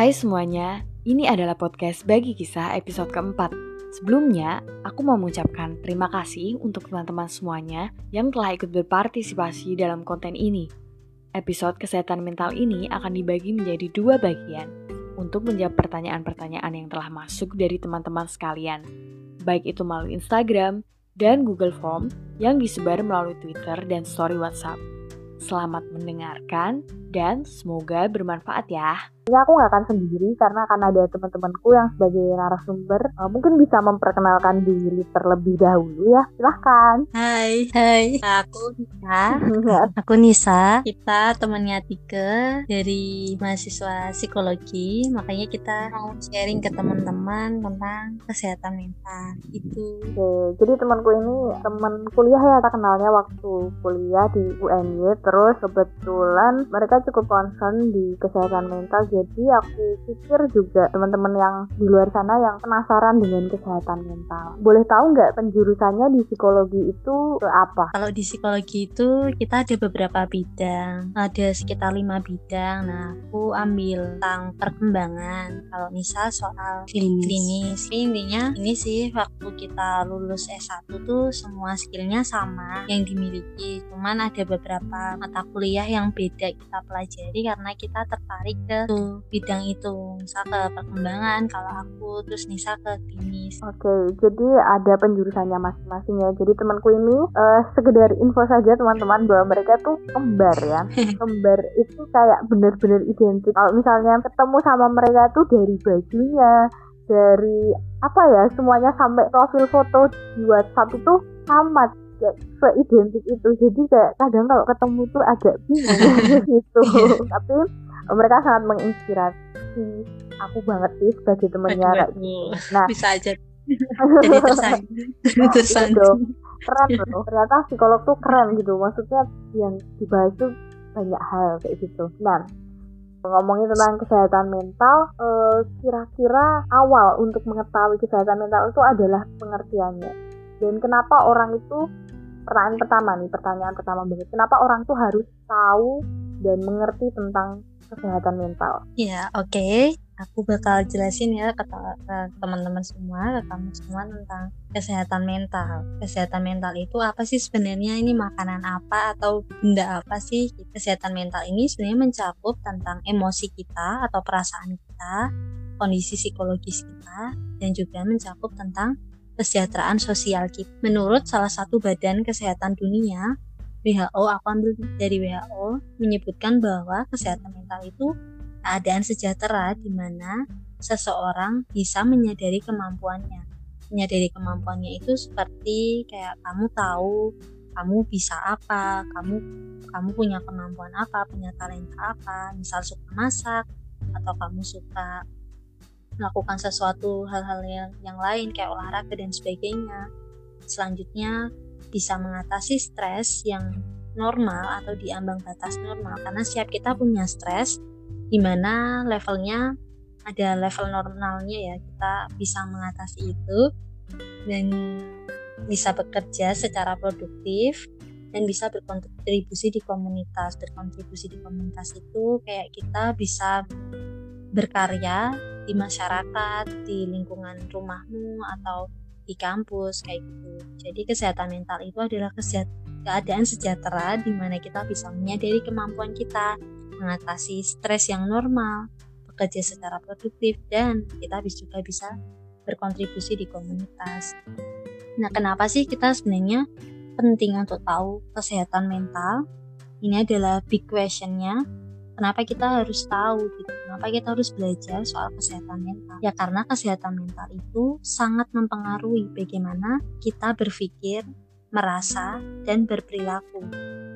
Hai semuanya, ini adalah podcast Bagi Kisah episode keempat. Sebelumnya, aku mau mengucapkan terima kasih untuk teman-teman semuanya yang telah ikut berpartisipasi dalam konten ini. Episode kesehatan mental ini akan dibagi menjadi dua bagian untuk menjawab pertanyaan-pertanyaan yang telah masuk dari teman-teman sekalian, baik itu melalui Instagram dan Google Form yang disebar melalui Twitter dan story WhatsApp. Selamat mendengarkan dan semoga bermanfaat ya. Ini aku nggak akan sendiri karena akan ada teman-temanku yang sebagai narasumber uh, mungkin bisa memperkenalkan diri terlebih dahulu ya. Silahkan. Hai, hai. Aku Nisa. aku Nisa. Kita temannya Tika dari mahasiswa psikologi. Makanya kita mau sharing ke teman-teman tentang kesehatan mental. Itu. Oke, jadi temanku ini teman kuliah ya tak kenalnya waktu kuliah di UNY. Terus kebetulan mereka cukup concern di kesehatan mental jadi aku pikir juga teman-teman yang di luar sana yang penasaran dengan kesehatan mental. Boleh tahu nggak penjurusannya di psikologi itu ke apa? Kalau di psikologi itu kita ada beberapa bidang ada sekitar lima bidang. Nah aku ambil tentang perkembangan. Kalau misal soal klinis, klinis. intinya ini sih waktu kita lulus S1 tuh semua skillnya sama yang dimiliki. Cuman ada beberapa mata kuliah yang beda. Kita pelajari karena kita tertarik ke tuh bidang itu misal ke perkembangan kalau aku terus Nisa ke klinis oke jadi ada penjurusannya masing-masing ya. Jadi temanku ini uh, sekedar info saja teman-teman bahwa mereka tuh kembar ya. Kembar itu kayak bener-bener identik. Kalau misalnya ketemu sama mereka tuh dari bajunya dari apa ya semuanya sampai profil foto di WhatsApp itu sama kayak seidentik itu jadi kayak kadang kalau ketemu tuh agak bingung gitu tapi mereka sangat menginspirasi aku banget sih sebagai temennya kayak gitu. Nah, bisa aja jadi tersanjung. Gitu. keren loh. Ternyata psikolog tuh keren gitu. Maksudnya yang dibahas tuh banyak hal kayak gitu. Nah, ngomongin tentang kesehatan mental, eh, kira-kira awal untuk mengetahui kesehatan mental itu adalah pengertiannya. Dan kenapa orang itu pertanyaan pertama nih, pertanyaan pertama banget. Kenapa orang tuh harus tahu dan mengerti tentang kesehatan mental. Ya, oke. Okay. Aku bakal jelasin ya ke, teman-teman semua, ke kamu semua tentang kesehatan mental. Kesehatan mental itu apa sih sebenarnya? Ini makanan apa atau benda apa sih? Kesehatan mental ini sebenarnya mencakup tentang emosi kita atau perasaan kita, kondisi psikologis kita, dan juga mencakup tentang kesejahteraan sosial kita. Menurut salah satu badan kesehatan dunia, WHO, aku ambil dari WHO, menyebutkan bahwa kesehatan mental itu keadaan sejahtera di mana seseorang bisa menyadari kemampuannya. Menyadari kemampuannya itu seperti kayak kamu tahu kamu bisa apa, kamu kamu punya kemampuan apa, punya talenta apa, misal suka masak atau kamu suka melakukan sesuatu hal-hal yang, yang lain kayak olahraga dan sebagainya. Selanjutnya bisa mengatasi stres yang normal atau di ambang batas normal karena setiap kita punya stres di mana levelnya ada level normalnya ya kita bisa mengatasi itu dan bisa bekerja secara produktif dan bisa berkontribusi di komunitas berkontribusi di komunitas itu kayak kita bisa berkarya di masyarakat di lingkungan rumahmu atau di kampus kayak gitu. Jadi kesehatan mental itu adalah keadaan sejahtera di mana kita bisa menyadari kemampuan kita, mengatasi stres yang normal, bekerja secara produktif dan kita juga bisa berkontribusi di komunitas. Nah, kenapa sih kita sebenarnya penting untuk tahu kesehatan mental? Ini adalah big questionnya kenapa kita harus tahu gitu? Kenapa kita harus belajar soal kesehatan mental? Ya karena kesehatan mental itu sangat mempengaruhi bagaimana kita berpikir merasa dan berperilaku.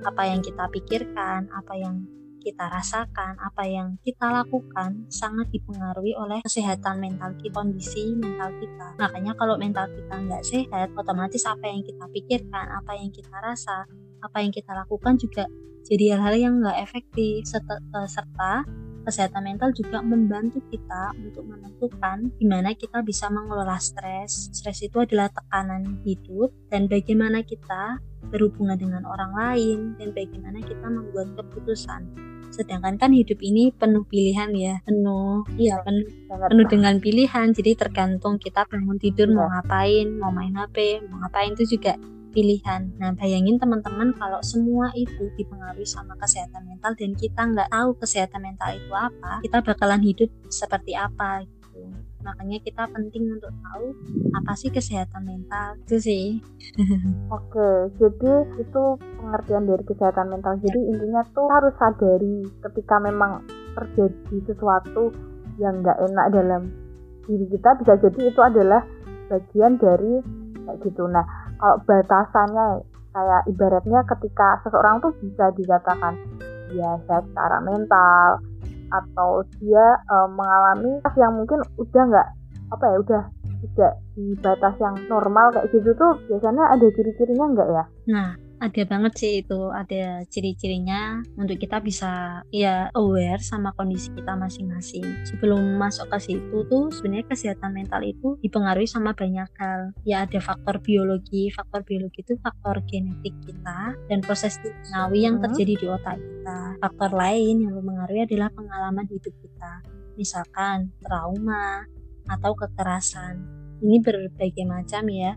Apa yang kita pikirkan apa yang kita rasakan, apa yang kita lakukan sangat dipengaruhi oleh kesehatan mental kita, kondisi mental kita. Makanya kalau mental kita nggak sehat, otomatis apa yang kita pikirkan, apa yang kita rasa, apa yang kita lakukan juga jadi hal-hal yang nggak efektif serta, eh, serta kesehatan mental juga membantu kita untuk menentukan gimana kita bisa mengelola stres. Stres itu adalah tekanan hidup dan bagaimana kita berhubungan dengan orang lain dan bagaimana kita membuat keputusan sedangkan kan hidup ini penuh pilihan ya penuh iya penuh penuh dengan pilihan jadi tergantung kita bangun tidur mau iya. ngapain mau main HP mau ngapain itu juga pilihan. Nah, bayangin teman-teman kalau semua itu dipengaruhi sama kesehatan mental dan kita nggak tahu kesehatan mental itu apa, kita bakalan hidup seperti apa gitu. Makanya kita penting untuk tahu apa sih kesehatan mental. Itu sih. Oke jadi itu pengertian dari kesehatan mental. Jadi ya. intinya tuh harus sadari ketika memang terjadi sesuatu yang nggak enak dalam diri kita bisa jadi itu adalah bagian dari kayak gitu. Nah kalau batasannya kayak ibaratnya ketika seseorang tuh bisa dikatakan ya secara mental atau dia uh, mengalami yang mungkin udah nggak apa ya udah tidak di batas yang normal kayak gitu tuh biasanya ada ciri-cirinya nggak ya? Nah ada banget sih itu ada ciri-cirinya untuk kita bisa ya aware sama kondisi kita masing-masing. Sebelum masuk ke situ tuh sebenarnya kesehatan mental itu dipengaruhi sama banyak hal. Ya ada faktor biologi faktor biologi itu faktor genetik kita dan proses kimiawi yang hmm. terjadi di otak kita. Faktor lain yang mempengaruhi adalah pengalaman hidup kita. Misalkan trauma atau kekerasan. Ini berbagai macam ya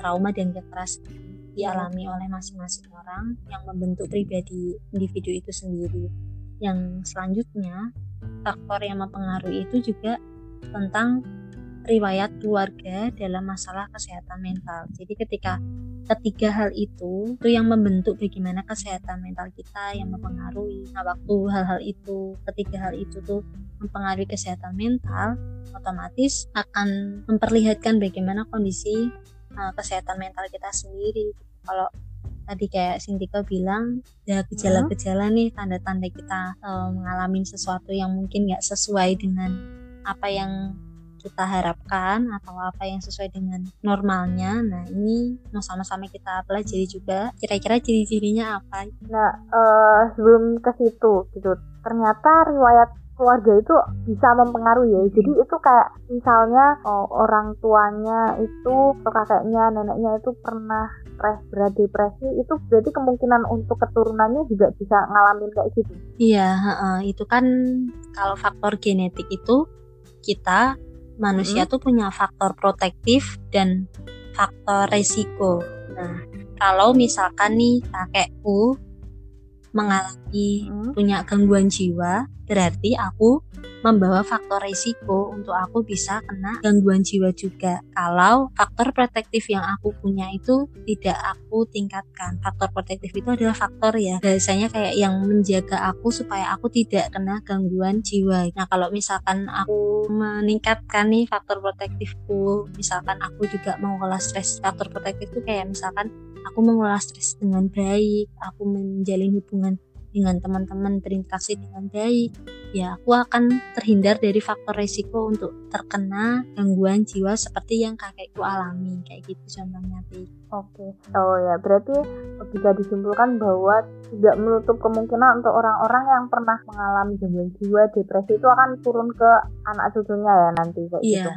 trauma dan kekerasan dialami oleh masing-masing orang yang membentuk pribadi individu itu sendiri. Yang selanjutnya, faktor yang mempengaruhi itu juga tentang riwayat keluarga dalam masalah kesehatan mental. Jadi ketika ketiga hal itu itu yang membentuk bagaimana kesehatan mental kita yang mempengaruhi. Nah, waktu hal-hal itu, ketiga hal itu tuh mempengaruhi kesehatan mental, otomatis akan memperlihatkan bagaimana kondisi uh, kesehatan mental kita sendiri kalau tadi kayak Sintika bilang ya gejala-gejala nih tanda-tanda kita uh, mengalami sesuatu yang mungkin nggak sesuai dengan apa yang kita harapkan atau apa yang sesuai dengan normalnya. Nah ini mau sama-sama kita pelajari juga kira-kira ciri-cirinya apa. Nah uh, sebelum ke situ gitu ternyata riwayat keluarga itu bisa mempengaruhi ya jadi itu kayak misalnya oh, orang tuanya itu atau kakeknya neneknya itu pernah stres berat depresi itu berarti kemungkinan untuk keturunannya juga bisa ngalamin kayak gitu iya uh, itu kan kalau faktor genetik itu kita manusia hmm. tuh punya faktor protektif dan faktor resiko nah kalau misalkan nih kakekku mengalami hmm. punya gangguan jiwa, berarti aku membawa faktor risiko untuk aku bisa kena gangguan jiwa juga. Kalau faktor protektif yang aku punya itu tidak aku tingkatkan. Faktor protektif itu adalah faktor ya, biasanya kayak yang menjaga aku supaya aku tidak kena gangguan jiwa. Nah, kalau misalkan aku meningkatkan nih faktor protektifku, misalkan aku juga mengolah stres, faktor protektif itu kayak misalkan aku mengolah stres dengan baik, aku menjalin hubungan dengan teman-teman berinteraksi dengan baik, ya aku akan terhindar dari faktor resiko untuk terkena gangguan jiwa seperti yang kakekku alami kayak gitu contohnya Oke, okay. oh ya berarti bisa disimpulkan bahwa tidak menutup kemungkinan untuk orang-orang yang pernah mengalami gangguan jiwa, depresi itu akan turun ke anak cucunya ya nanti kayak yeah. gitu.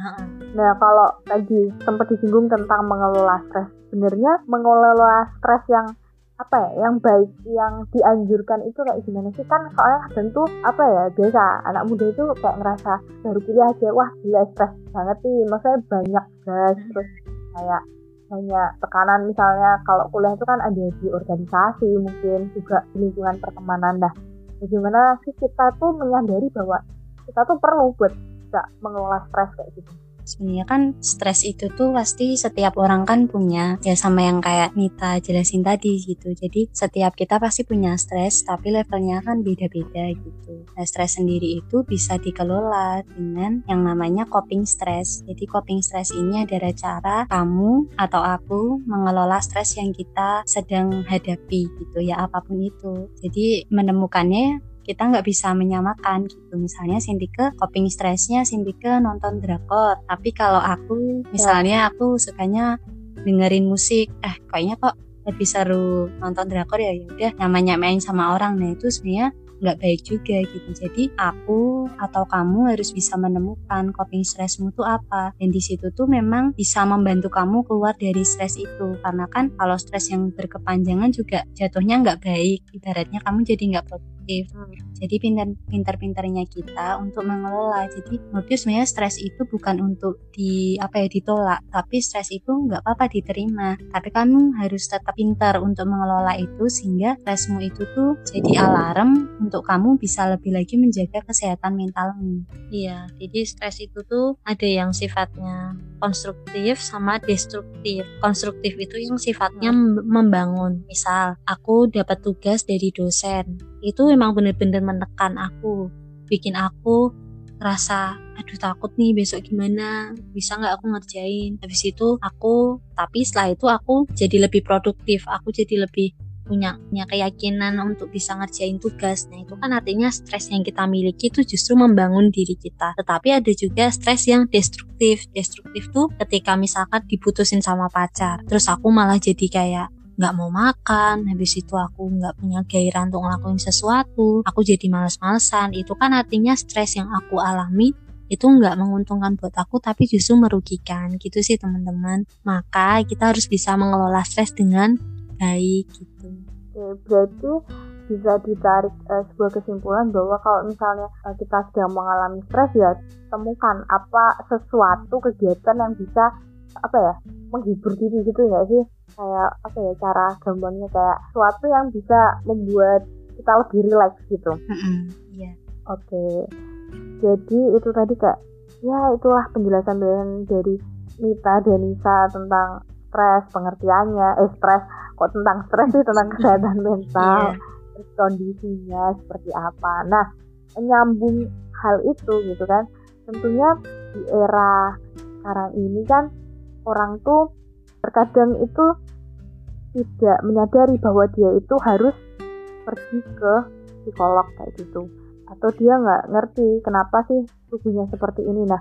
Nah kalau tadi sempat disinggung tentang mengelola stres, sebenarnya mengelola stres yang apa ya yang baik yang dianjurkan itu kayak gimana sih? Kan soalnya tentu apa ya biasa anak muda itu kayak ngerasa baru kuliah aja wah gila stres banget sih maksudnya banyak gas terus kayak banyak tekanan. Misalnya kalau kuliah itu kan ada di organisasi mungkin juga di lingkungan pertemanan. Dah bagaimana sih kita tuh menyadari bahwa kita tuh perlu buat bisa mengelola stres kayak gitu sebenarnya kan stres itu tuh pasti setiap orang kan punya ya sama yang kayak Nita jelasin tadi gitu. Jadi setiap kita pasti punya stres tapi levelnya kan beda-beda gitu. Nah stres sendiri itu bisa dikelola dengan yang namanya coping stress. Jadi coping stress ini adalah cara kamu atau aku mengelola stres yang kita sedang hadapi gitu ya apa pun itu. Jadi menemukannya kita nggak bisa menyamakan gitu. Misalnya Sindike coping stressnya Sindike nonton drakor. Tapi kalau aku misalnya aku sukanya dengerin musik eh kayaknya kok lebih seru nonton drakor ya udah namanya main sama orang. Nah itu sebenarnya nggak baik juga gitu. Jadi aku atau kamu harus bisa menemukan coping stressmu tuh apa. Dan di situ tuh memang bisa membantu kamu keluar dari stres itu. Karena kan kalau stres yang berkepanjangan juga jatuhnya nggak baik. Ibaratnya kamu jadi nggak produktif hmm. jadi pintar-pintarnya kita untuk mengelola jadi menurutku sebenarnya stres itu bukan untuk di apa ya ditolak tapi stres itu nggak apa-apa diterima tapi kamu harus tetap pintar untuk mengelola itu sehingga stresmu itu tuh jadi alarm untuk kamu bisa lebih lagi menjaga kesehatan mentalmu. Iya, jadi stres itu tuh ada yang sifatnya konstruktif sama destruktif. Konstruktif itu yang sifatnya membangun. Misal, aku dapat tugas dari dosen, itu memang benar-benar menekan aku, bikin aku rasa aduh takut nih besok gimana bisa nggak aku ngerjain habis itu aku tapi setelah itu aku jadi lebih produktif aku jadi lebih punya punya keyakinan untuk bisa ngerjain tugas. Nah, itu kan artinya stres yang kita miliki itu justru membangun diri kita. Tetapi ada juga stres yang destruktif. Destruktif tuh ketika misalkan diputusin sama pacar, terus aku malah jadi kayak nggak mau makan, habis itu aku nggak punya gairah untuk ngelakuin sesuatu, aku jadi males-malesan. Itu kan artinya stres yang aku alami itu nggak menguntungkan buat aku tapi justru merugikan gitu sih teman-teman maka kita harus bisa mengelola stres dengan baik gitu. Oke, berarti bisa ditarik uh, sebuah kesimpulan bahwa kalau misalnya uh, kita sedang mengalami stres ya temukan apa sesuatu kegiatan yang bisa apa ya menghibur diri gitu ya sih kayak apa ya cara gampangnya kayak sesuatu yang bisa membuat kita lebih rileks gitu. Iya. Oke. Jadi itu tadi kak ya itulah penjelasan dari Nita dan Nisa tentang stres pengertiannya eh stres kok tentang stres sih tentang kesehatan mental yeah. kondisinya seperti apa nah menyambung hal itu gitu kan tentunya di era sekarang ini kan orang tuh terkadang itu tidak menyadari bahwa dia itu harus pergi ke psikolog kayak gitu atau dia nggak ngerti kenapa sih tubuhnya seperti ini nah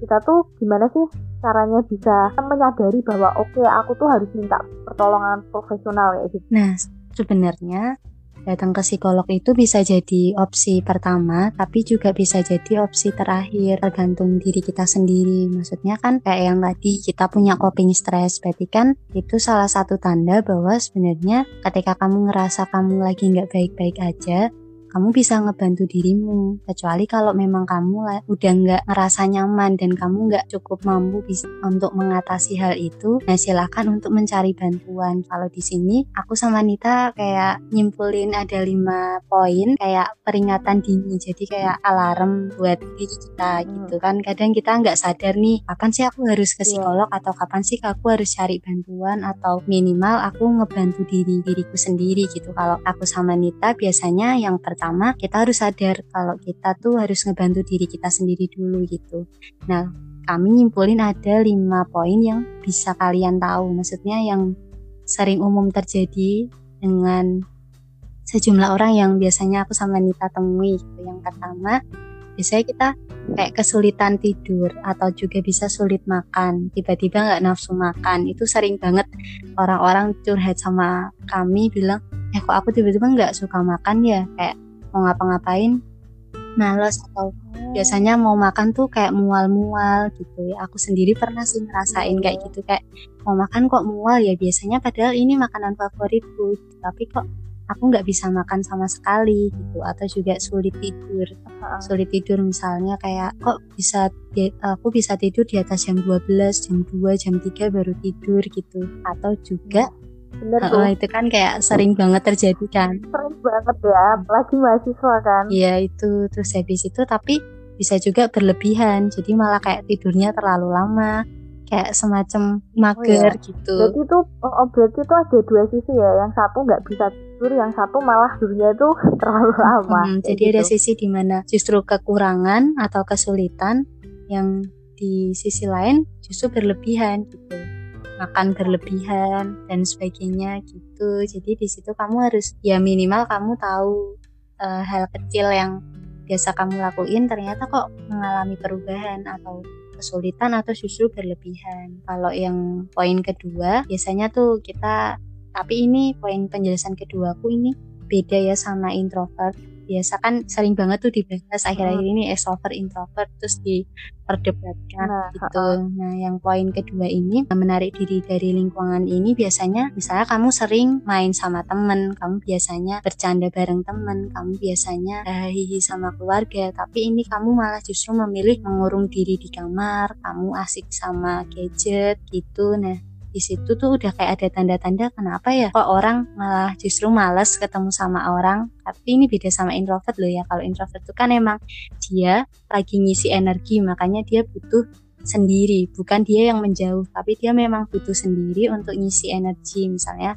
kita tuh gimana sih caranya bisa menyadari bahwa oke okay, aku tuh harus minta pertolongan profesional ya gitu. Nah, sebenarnya datang ke psikolog itu bisa jadi opsi pertama, tapi juga bisa jadi opsi terakhir tergantung diri kita sendiri. Maksudnya kan kayak yang tadi kita punya coping stress, berarti kan itu salah satu tanda bahwa sebenarnya ketika kamu ngerasa kamu lagi nggak baik-baik aja, kamu bisa ngebantu dirimu. Kecuali kalau memang kamu lah, udah nggak ngerasa nyaman dan kamu nggak cukup mampu bisa, untuk mengatasi hal itu, nah silahkan untuk mencari bantuan. Kalau di sini aku sama Nita kayak nyimpulin ada lima poin kayak peringatan dini, jadi kayak alarm buat diri kita gitu kan. Kadang kita nggak sadar nih, kapan sih aku harus ke iya. psikolog atau kapan sih aku harus cari bantuan atau minimal aku ngebantu diri diriku sendiri gitu. Kalau aku sama Nita biasanya yang pertama pertama kita harus sadar kalau kita tuh harus ngebantu diri kita sendiri dulu gitu. Nah, kami nyimpulin ada lima poin yang bisa kalian tahu. Maksudnya yang sering umum terjadi dengan sejumlah orang yang biasanya aku sama Nita temui. Gitu. Yang pertama, biasanya kita kayak kesulitan tidur atau juga bisa sulit makan tiba-tiba nggak nafsu makan itu sering banget orang-orang curhat sama kami bilang eh kok aku tiba-tiba nggak suka makan ya kayak mau ngapa-ngapain. Males atau biasanya mau makan tuh kayak mual-mual gitu ya. Aku sendiri pernah sih ngerasain kayak gitu kayak mau makan kok mual ya. Biasanya padahal ini makanan favoritku tapi kok aku nggak bisa makan sama sekali gitu atau juga sulit tidur. Sulit tidur misalnya kayak kok bisa aku bisa tidur di atas jam 12 jam 2 jam 3 baru tidur gitu. Atau juga Bener tuh. Oh, itu kan kayak sering banget terjadi kan. Sering banget ya, apalagi mahasiswa kan. Iya itu terus habis itu tapi bisa juga berlebihan, jadi malah kayak tidurnya terlalu lama, kayak semacam mager oh, iya. gitu. Jadi itu oh, oh, berarti itu ada dua sisi ya, yang satu nggak bisa tidur, yang satu malah tidurnya itu terlalu lama. Hmm, jadi gitu. ada sisi di mana justru kekurangan atau kesulitan, yang di sisi lain justru berlebihan gitu makan berlebihan dan sebagainya gitu. Jadi di situ kamu harus ya minimal kamu tahu uh, hal kecil yang biasa kamu lakuin ternyata kok mengalami perubahan atau kesulitan atau justru berlebihan. Kalau yang poin kedua biasanya tuh kita tapi ini poin penjelasan kedua aku ini beda ya sama introvert biasa kan sering banget tuh dibahas akhir-akhir ini extrovert introvert terus diperdebatkan nah, gitu. Nah, yang poin kedua ini menarik diri dari lingkungan ini biasanya misalnya kamu sering main sama temen, kamu biasanya bercanda bareng temen, kamu biasanya hihi sama keluarga, tapi ini kamu malah justru memilih mengurung diri di kamar, kamu asik sama gadget gitu. Nah, di situ tuh udah kayak ada tanda-tanda kenapa ya kok orang malah justru males ketemu sama orang. Tapi ini beda sama introvert loh ya. Kalau introvert tuh kan emang dia lagi ngisi energi makanya dia butuh sendiri bukan dia yang menjauh. Tapi dia memang butuh sendiri untuk ngisi energi. Misalnya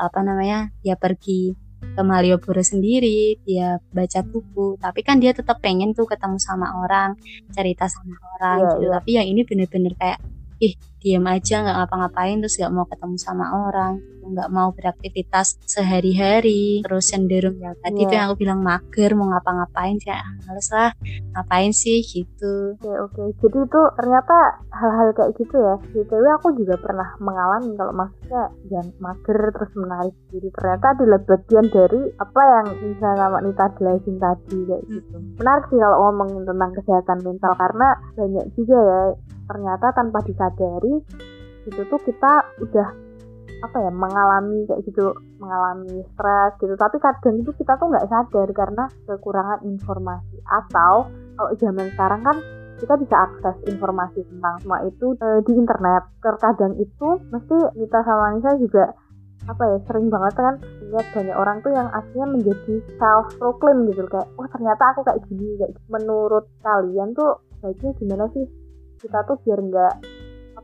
apa namanya dia pergi ke Malioboro sendiri dia baca buku. Tapi kan dia tetap pengen tuh ketemu sama orang cerita sama orang yeah, gitu. yeah. tapi yang ini bener-bener kayak ih diam aja nggak ngapa-ngapain terus nggak mau ketemu sama orang nggak mau beraktivitas sehari-hari. Terus cenderung ya tadi yeah. yang aku bilang mager mau ngapa-ngapain ya males lah ngapain sih? Gitu. Oke okay, oke. Okay. jadi itu ternyata hal-hal kayak gitu ya. BTW aku juga pernah mengalami kalau maksudnya yang mager terus menarik diri. Ternyata adalah bagian dari apa yang misalnya Nita jelasin tadi kayak gitu. Menarik sih kalau ngomongin tentang kesehatan mental karena banyak juga ya ternyata tanpa disadari itu tuh kita udah apa ya mengalami kayak gitu mengalami stres gitu. Tapi kadang itu kita tuh nggak sadar karena kekurangan informasi. Atau kalau zaman sekarang kan kita bisa akses informasi tentang semua itu e, di internet. Terkadang itu mesti kita sama Nisa juga apa ya sering banget kan lihat banyak orang tuh yang aslinya menjadi self proclaim gitu. Kayak wah ternyata aku kayak gini kayak menurut kalian tuh baiknya gimana sih? Kita tuh biar nggak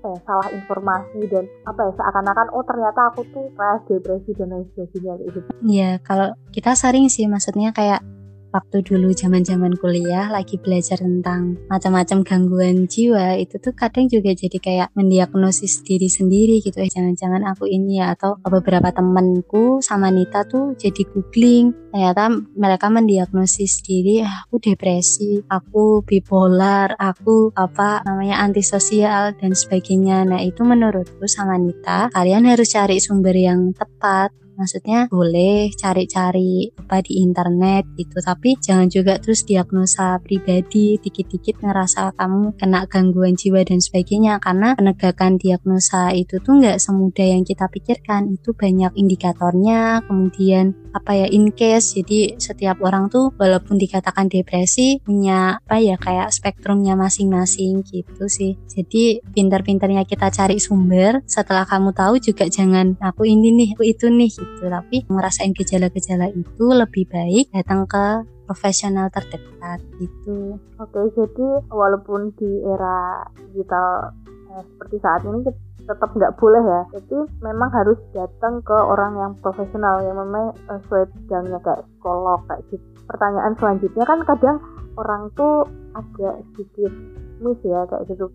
apa ya salah informasi dan apa ya seakan-akan oh ternyata aku tuh stres depresi dan lain sebagainya gitu. Iya kalau kita sering sih maksudnya kayak waktu dulu zaman-zaman kuliah lagi belajar tentang macam-macam gangguan jiwa itu tuh kadang juga jadi kayak mendiagnosis diri sendiri gitu. Eh jangan-jangan aku ini ya atau beberapa temanku sama Nita tuh jadi googling. Ternyata mereka mendiagnosis diri ah, aku depresi aku bipolar aku apa namanya antisosial dan sebagainya. Nah itu menurutku sama Nita kalian harus cari sumber yang tepat maksudnya boleh cari-cari apa di internet gitu tapi jangan juga terus diagnosa pribadi dikit-dikit ngerasa kamu kena gangguan jiwa dan sebagainya karena penegakan diagnosa itu tuh nggak semudah yang kita pikirkan. Itu banyak indikatornya kemudian apa ya in case jadi setiap orang tuh walaupun dikatakan depresi punya apa ya kayak spektrumnya masing-masing gitu sih. Jadi pinter-pinternya kita cari sumber setelah kamu tahu juga jangan aku ini nih aku itu nih gitu. Tapi ngerasain gejala-gejala itu lebih baik datang ke profesional terdekat gitu. Oke jadi walaupun di era digital eh, seperti saat ini tetap nggak boleh ya. Jadi memang harus datang ke orang yang profesional yang memang uh, sesuai bidangnya kayak psikolog kayak gitu. Pertanyaan selanjutnya kan kadang orang tuh agak sedikit miss ya kayak gitu.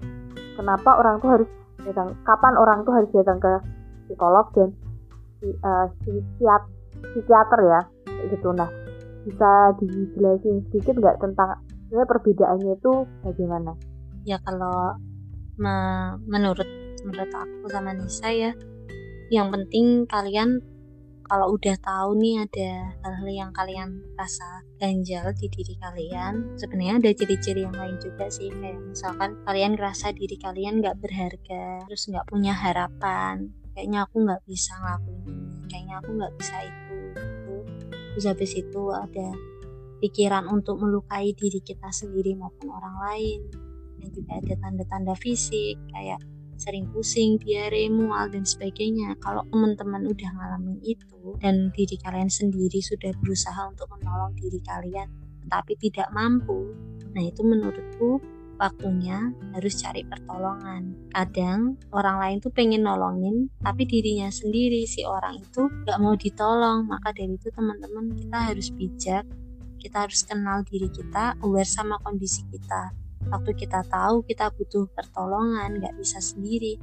Kenapa orang tuh harus datang kapan orang tuh harus datang ke psikolog dan uh, psikiat, psikiater ya gitu. Nah bisa dijelasin sedikit nggak tentang sebenarnya perbedaannya itu bagaimana? Ya kalau me menurut menurut aku sama Nisa ya yang penting kalian kalau udah tahu nih ada hal-hal yang kalian rasa ganjal di diri kalian sebenarnya ada ciri-ciri yang lain juga sih. Kayak misalkan kalian ngerasa diri kalian nggak berharga terus nggak punya harapan kayaknya aku nggak bisa ngelakuin ini kayaknya aku nggak bisa itu gitu. terus habis itu ada pikiran untuk melukai diri kita sendiri maupun orang lain dan juga ada tanda-tanda fisik kayak sering pusing, diare, mual dan sebagainya. Kalau teman-teman udah ngalamin itu dan diri kalian sendiri sudah berusaha untuk menolong diri kalian tapi tidak mampu, nah itu menurutku waktunya harus cari pertolongan. Kadang orang lain tuh pengen nolongin, tapi dirinya sendiri si orang itu gak mau ditolong. Maka dari itu teman-teman kita harus bijak, kita harus kenal diri kita, aware sama kondisi kita. Waktu kita tahu kita butuh pertolongan nggak bisa sendiri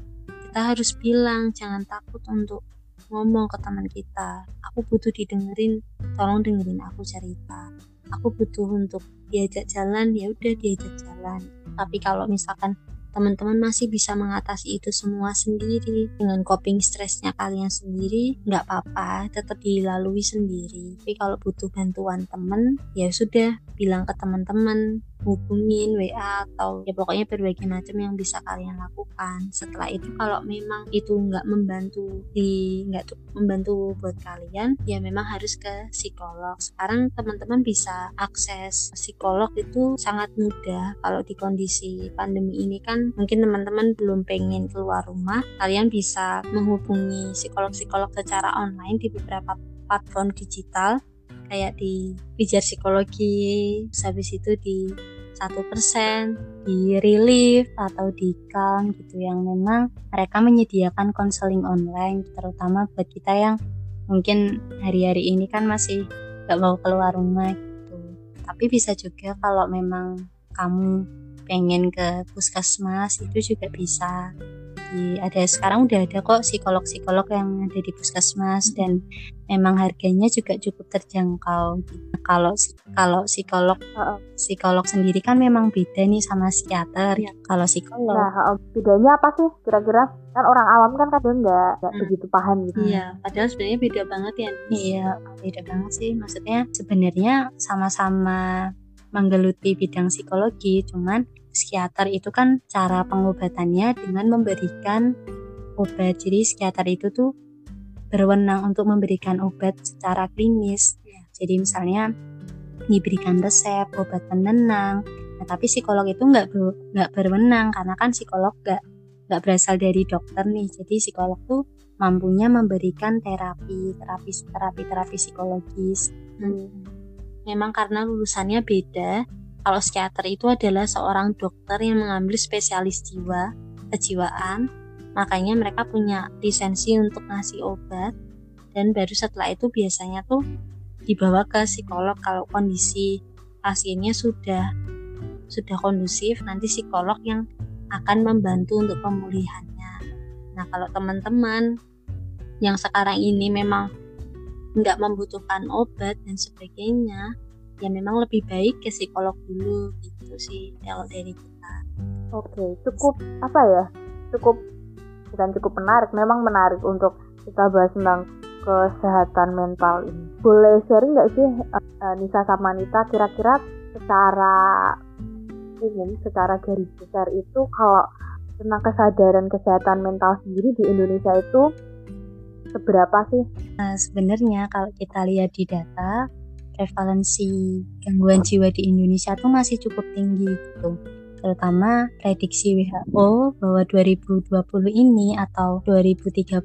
kita harus bilang jangan takut untuk ngomong ke teman kita. Aku butuh didengerin tolong dengerin aku cerita. Aku butuh untuk diajak jalan ya udah diajak jalan tapi kalau misalkan teman-teman masih bisa mengatasi itu semua sendiri. Dengan coping stresnya kalian sendiri nggak apa-apa tetap dilalui sendiri. Tapi kalau butuh bantuan teman ya sudah bilang ke teman-teman hubungin WA atau ya pokoknya berbagai macam yang bisa kalian lakukan. Setelah itu kalau memang itu nggak membantu di nggak membantu buat kalian ya memang harus ke psikolog. Sekarang teman-teman bisa akses psikolog itu sangat mudah. Kalau di kondisi pandemi ini kan mungkin teman-teman belum pengen keluar rumah kalian bisa menghubungi psikolog-psikolog secara online di beberapa platform digital kayak di pijar psikologi habis itu di satu persen di relief atau di calm gitu yang memang mereka menyediakan konseling online terutama buat kita yang mungkin hari-hari ini kan masih gak mau keluar rumah gitu. Tapi bisa juga kalau memang kamu pengen ke puskesmas itu juga bisa di ada sekarang udah ada kok psikolog-psikolog yang ada di puskesmas dan memang harganya juga cukup terjangkau. Kalau kalau psikolog psikolog sendiri kan memang beda nih sama psikiater. Ya. Kalau psikolog. Nah, bedanya apa sih kira-kira? Kan orang awam kan kadang nggak hmm. begitu paham gitu. Iya, padahal sebenarnya beda banget ya. Iya, beda banget sih. Maksudnya sebenarnya sama-sama menggeluti bidang psikologi, cuman psikiater itu kan cara pengobatannya dengan memberikan obat. Jadi psikiater itu tuh berwenang untuk memberikan obat secara klinis. Ya. Jadi misalnya diberikan resep obat penenang. Nah, tapi psikolog itu nggak nggak berwenang karena kan psikolog nggak nggak berasal dari dokter nih. Jadi psikolog tuh mampunya memberikan terapi, terapi terapi terapi psikologis. Hmm. Memang karena lulusannya beda, kalau psikiater itu adalah seorang dokter yang mengambil spesialis jiwa, kejiwaan, makanya mereka punya lisensi untuk ngasih obat dan baru setelah itu biasanya tuh dibawa ke psikolog kalau kondisi pasiennya sudah sudah kondusif nanti psikolog yang akan membantu untuk pemulihannya. Nah kalau teman-teman yang sekarang ini memang nggak membutuhkan obat dan sebagainya, ya memang lebih baik ke psikolog dulu gitu sih kalau dari kita. Oke, cukup apa ya? Cukup bukan cukup menarik, memang menarik untuk kita bahas tentang kesehatan mental ini. Boleh sharing nggak sih uh, Nisa sama Nita kira-kira secara umum, secara garis besar itu kalau tentang kesadaran kesehatan mental sendiri di Indonesia itu seberapa sih? Nah, sebenarnya kalau kita lihat di data prevalensi gangguan jiwa di Indonesia tuh masih cukup tinggi gitu. Terutama prediksi WHO bahwa 2020 ini atau 2030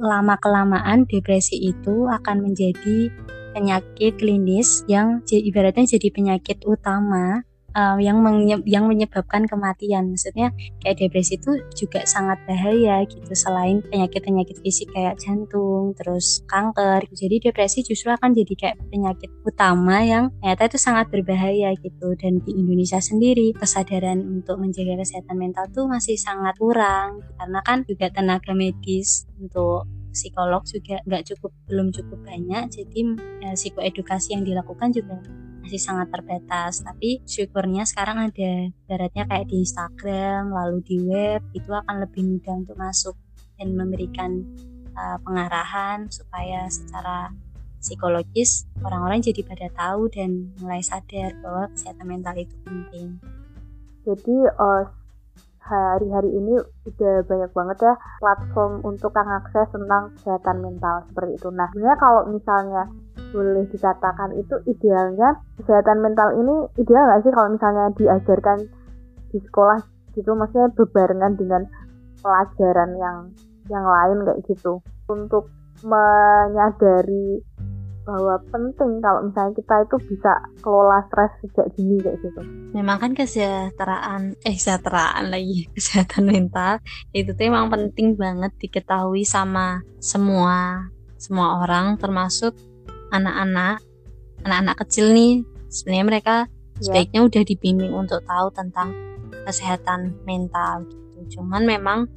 lama kelamaan depresi itu akan menjadi penyakit klinis yang ibaratnya jadi penyakit utama uh, yang menye yang menyebabkan kematian. Maksudnya kayak depresi itu juga sangat bahaya gitu selain penyakit-penyakit fisik kayak jantung, terus kanker. Jadi depresi justru akan jadi kayak penyakit utama yang ternyata itu sangat berbahaya gitu. Dan di Indonesia sendiri kesadaran untuk menjaga kesehatan mental tuh masih sangat kurang karena kan juga tenaga medis untuk psikolog juga nggak cukup belum cukup banyak jadi ya, psikoedukasi yang dilakukan juga masih sangat terbatas tapi syukurnya sekarang ada baratnya kayak di Instagram lalu di web itu akan lebih mudah untuk masuk dan memberikan uh, pengarahan supaya secara psikologis orang-orang jadi pada tahu dan mulai sadar bahwa kesehatan mental itu penting. Jadi uh, hari-hari ini udah banyak banget ya platform untuk mengakses tentang kesehatan mental seperti itu. Nah, sebenarnya kalau misalnya boleh dikatakan itu idealnya kesehatan mental ini ideal nggak sih kalau misalnya diajarkan di sekolah gitu maksudnya berbarengan dengan pelajaran yang yang lain kayak gitu untuk menyadari bahwa penting kalau misalnya kita itu bisa kelola stres sejak dini kayak gitu. Memang kan kesejahteraan, eh kesejahteraan lagi kesehatan mental itu tuh memang penting banget diketahui sama semua semua orang termasuk anak-anak anak-anak kecil nih sebenarnya mereka yeah. sebaiknya udah dibimbing untuk tahu tentang kesehatan mental gitu. Cuman memang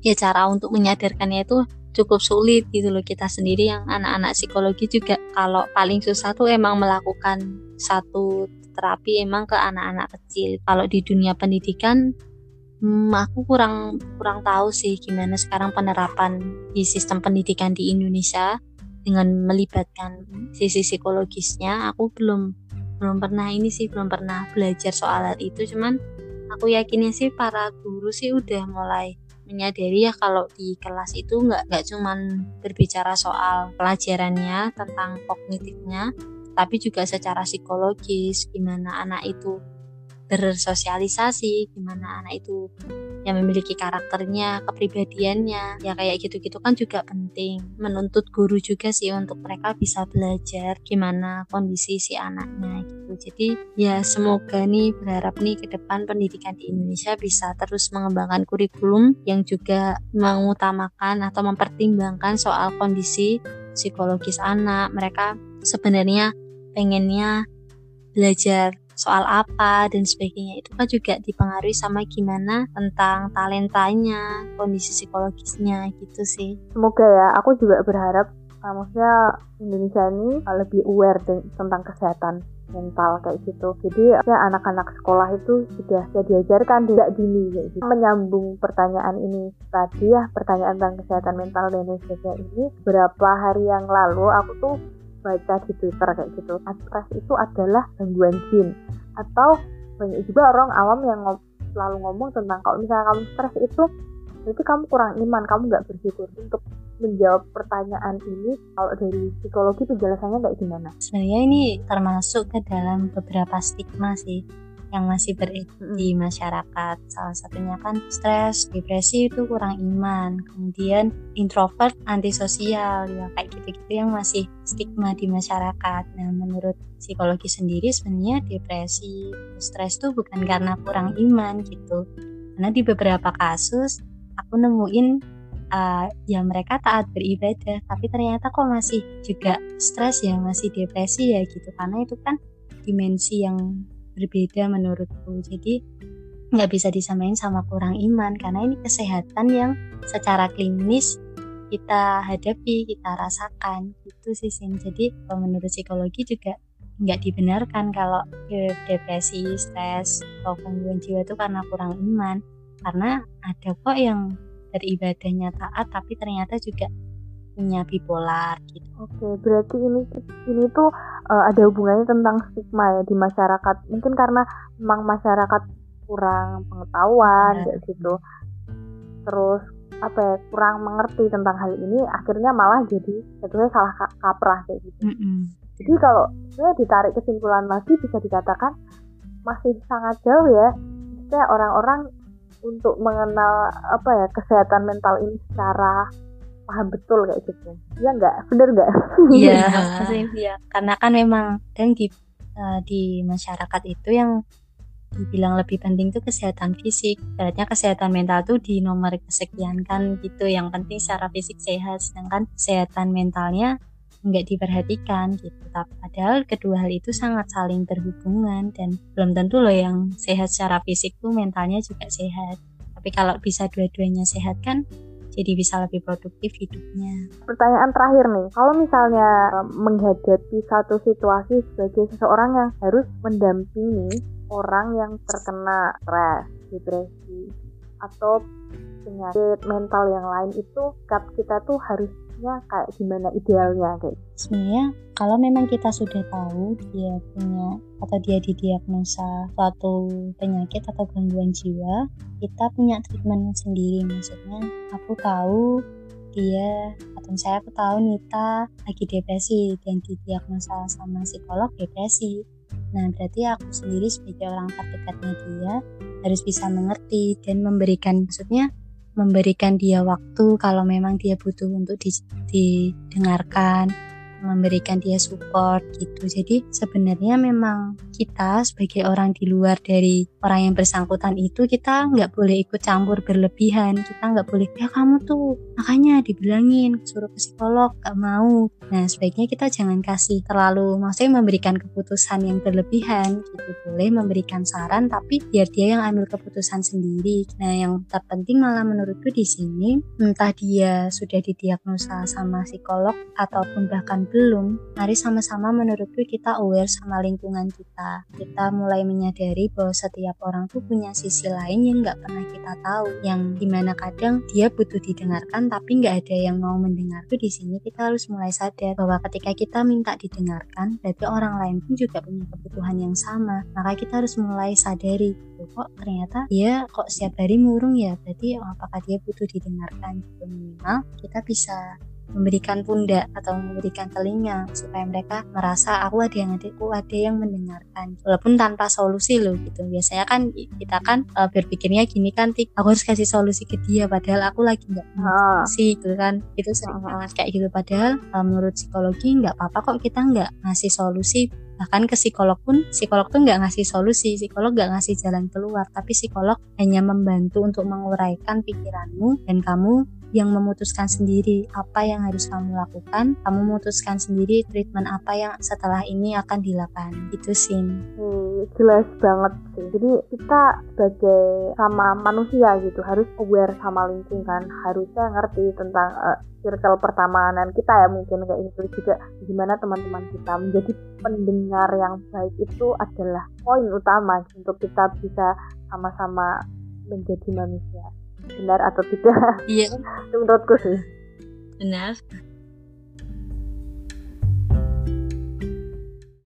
ya cara untuk menyadarkannya itu cukup sulit gitu loh. Kita sendiri yang anak-anak psikologi juga kalau paling susah tuh emang melakukan satu terapi emang ke anak-anak kecil. Kalau di dunia pendidikan Hmm, aku kurang kurang tahu sih gimana sekarang penerapan di sistem pendidikan di Indonesia dengan melibatkan sisi psikologisnya. Aku belum belum pernah ini sih belum pernah belajar soal hal itu. Cuman aku yakinnya sih para guru sih udah mulai menyadari ya kalau di kelas itu nggak nggak cuman berbicara soal pelajarannya tentang kognitifnya, tapi juga secara psikologis gimana anak itu bersosialisasi gimana anak itu yang memiliki karakternya kepribadiannya ya kayak gitu-gitu kan juga penting. Menuntut guru juga sih untuk mereka bisa belajar gimana kondisi si anaknya gitu. Jadi ya semoga nih berharap nih ke depan pendidikan di Indonesia bisa terus mengembangkan kurikulum yang juga mengutamakan atau mempertimbangkan soal kondisi psikologis anak. Mereka sebenarnya pengennya belajar soal apa dan sebagainya itu kan juga dipengaruhi sama gimana tentang talentanya, kondisi psikologisnya gitu sih. Semoga ya, aku juga berharap uh, maksudnya Indonesia ini lebih aware tentang kesehatan mental kayak gitu. Jadi ya anak-anak sekolah itu sudah ya diajarkan tidak dini kayak gitu. Menyambung pertanyaan ini tadi ya pertanyaan tentang kesehatan mental dan sebagainya ini beberapa hari yang lalu aku tuh baca di Twitter kayak gitu. Stres itu adalah gangguan jin. Atau banyak juga orang awam yang ngom selalu ngomong tentang kalau misalnya kamu stres itu berarti kamu kurang iman kamu nggak bersyukur. Untuk menjawab pertanyaan ini kalau dari psikologi penjelasannya kayak gimana? Sebenarnya ini termasuk ke dalam beberapa stigma sih yang masih beredar di masyarakat. Salah satunya kan stres, depresi itu kurang iman, kemudian introvert, antisosial, ya kayak gitu-gitu yang masih stigma di masyarakat. Nah, menurut psikologi sendiri sebenarnya depresi, stres itu bukan karena kurang iman gitu. Karena di beberapa kasus aku nemuin uh, ya mereka taat beribadah, tapi ternyata kok masih juga stres ya, masih depresi ya gitu. Karena itu kan dimensi yang berbeda menurutku. Jadi nggak bisa disamain sama kurang iman karena ini kesehatan yang secara klinis kita hadapi kita rasakan. Itu sih Sin. jadi menurut psikologi juga nggak dibenarkan kalau depresi stres atau gangguan jiwa itu karena kurang iman. Karena ada kok yang beribadahnya taat tapi ternyata juga punya bipolar gitu. Oke, berarti ini ini tuh uh, ada hubungannya tentang stigma ya di masyarakat. Mungkin karena memang masyarakat kurang pengetahuan ya. kayak gitu. Terus apa ya kurang mengerti tentang hal ini akhirnya malah jadi sebetulnya salah kaprah kayak gitu. Mm -hmm. Jadi kalau saya ditarik kesimpulan lagi bisa dikatakan masih sangat jauh ya. Maksudnya orang-orang untuk mengenal apa ya kesehatan mental ini secara paham betul kayak gitu. Ya nggak? Bener nggak? Iya. Ya karena kan memang dan di uh, di masyarakat itu yang dibilang lebih penting itu kesehatan fisik. Berarti kesehatan mental tuh di nomor kesekian kan gitu. Yang penting secara fisik sehat sedangkan kesehatan mentalnya nggak diperhatikan gitu. Tapi padahal kedua hal itu sangat saling berhubungan dan belum tentu loh yang sehat secara fisik tuh mentalnya juga sehat. Tapi kalau bisa dua-duanya sehat kan jadi bisa lebih produktif hidupnya. Pertanyaan terakhir nih, kalau misalnya menghadapi satu situasi sebagai seseorang yang harus mendampingi orang yang terkena stres, depresi, atau penyakit mental yang lain itu kita tuh harus sebenarnya kayak gimana idealnya kayak sebenarnya kalau memang kita sudah tahu dia punya atau dia didiagnosa suatu penyakit atau gangguan jiwa kita punya treatment sendiri. Maksudnya aku tahu dia atau saya aku tahu Nita lagi depresi dan didiagnosa sama psikolog depresi. Nah, berarti aku sendiri sebagai orang terdekatnya dia harus bisa mengerti dan memberikan maksudnya memberikan dia waktu kalau memang dia butuh untuk didengarkan memberikan dia support gitu. Jadi sebenarnya memang kita sebagai orang di luar dari orang yang bersangkutan itu kita nggak boleh ikut campur berlebihan. Kita nggak boleh ya kamu tuh makanya dibilangin suruh ke psikolog nggak mau. Nah sebaiknya kita jangan kasih terlalu maksudnya memberikan keputusan yang berlebihan gitu. Boleh memberikan saran tapi biar dia yang ambil keputusan sendiri. Nah yang terpenting malah menurutku di sini entah dia sudah didiagnosa sama psikolog ataupun bahkan belum mari sama-sama menurutku kita aware sama lingkungan kita. Kita mulai menyadari bahwa setiap orang tuh punya sisi lain yang nggak pernah kita tahu yang di mana kadang dia butuh didengarkan tapi nggak ada yang mau mendengar. Tuh di sini kita harus mulai sadar bahwa ketika kita minta didengarkan berarti orang lain pun juga punya kebutuhan yang sama. Maka kita harus mulai sadari kok ternyata dia kok setiap hari murung ya? Berarti apakah dia butuh didengarkan? Gitu minimal kita bisa memberikan pundak atau memberikan telinga supaya mereka merasa aku ada yang ada, aku ada yang mendengarkan. Walaupun tanpa solusi loh gitu. Biasanya kan kita kan uh, berpikirnya gini kan tik aku harus kasih solusi ke dia padahal aku lagi nggak ah. sih gitu kan. Itu sering banget kayak gitu. Padahal uh, menurut psikologi nggak apa-apa kok kita nggak ngasih solusi. Bahkan ke psikolog pun psikolog tuh nggak ngasih solusi. Psikolog nggak ngasih jalan keluar. Tapi psikolog hanya membantu untuk menguraikan pikiranmu dan kamu yang memutuskan sendiri apa yang harus kamu lakukan kamu memutuskan sendiri treatment apa yang setelah ini akan dilakukan. Itu sih. Hmm, jelas banget sih. Jadi kita sebagai sama manusia gitu harus aware sama lingkungan. Harusnya ngerti tentang uh, circle pertemanan kita ya mungkin kayak gitu. Juga gimana teman-teman kita menjadi pendengar yang baik itu adalah poin utama untuk kita bisa sama-sama menjadi manusia benar atau tidak? Iya. Menurutku sih. Benar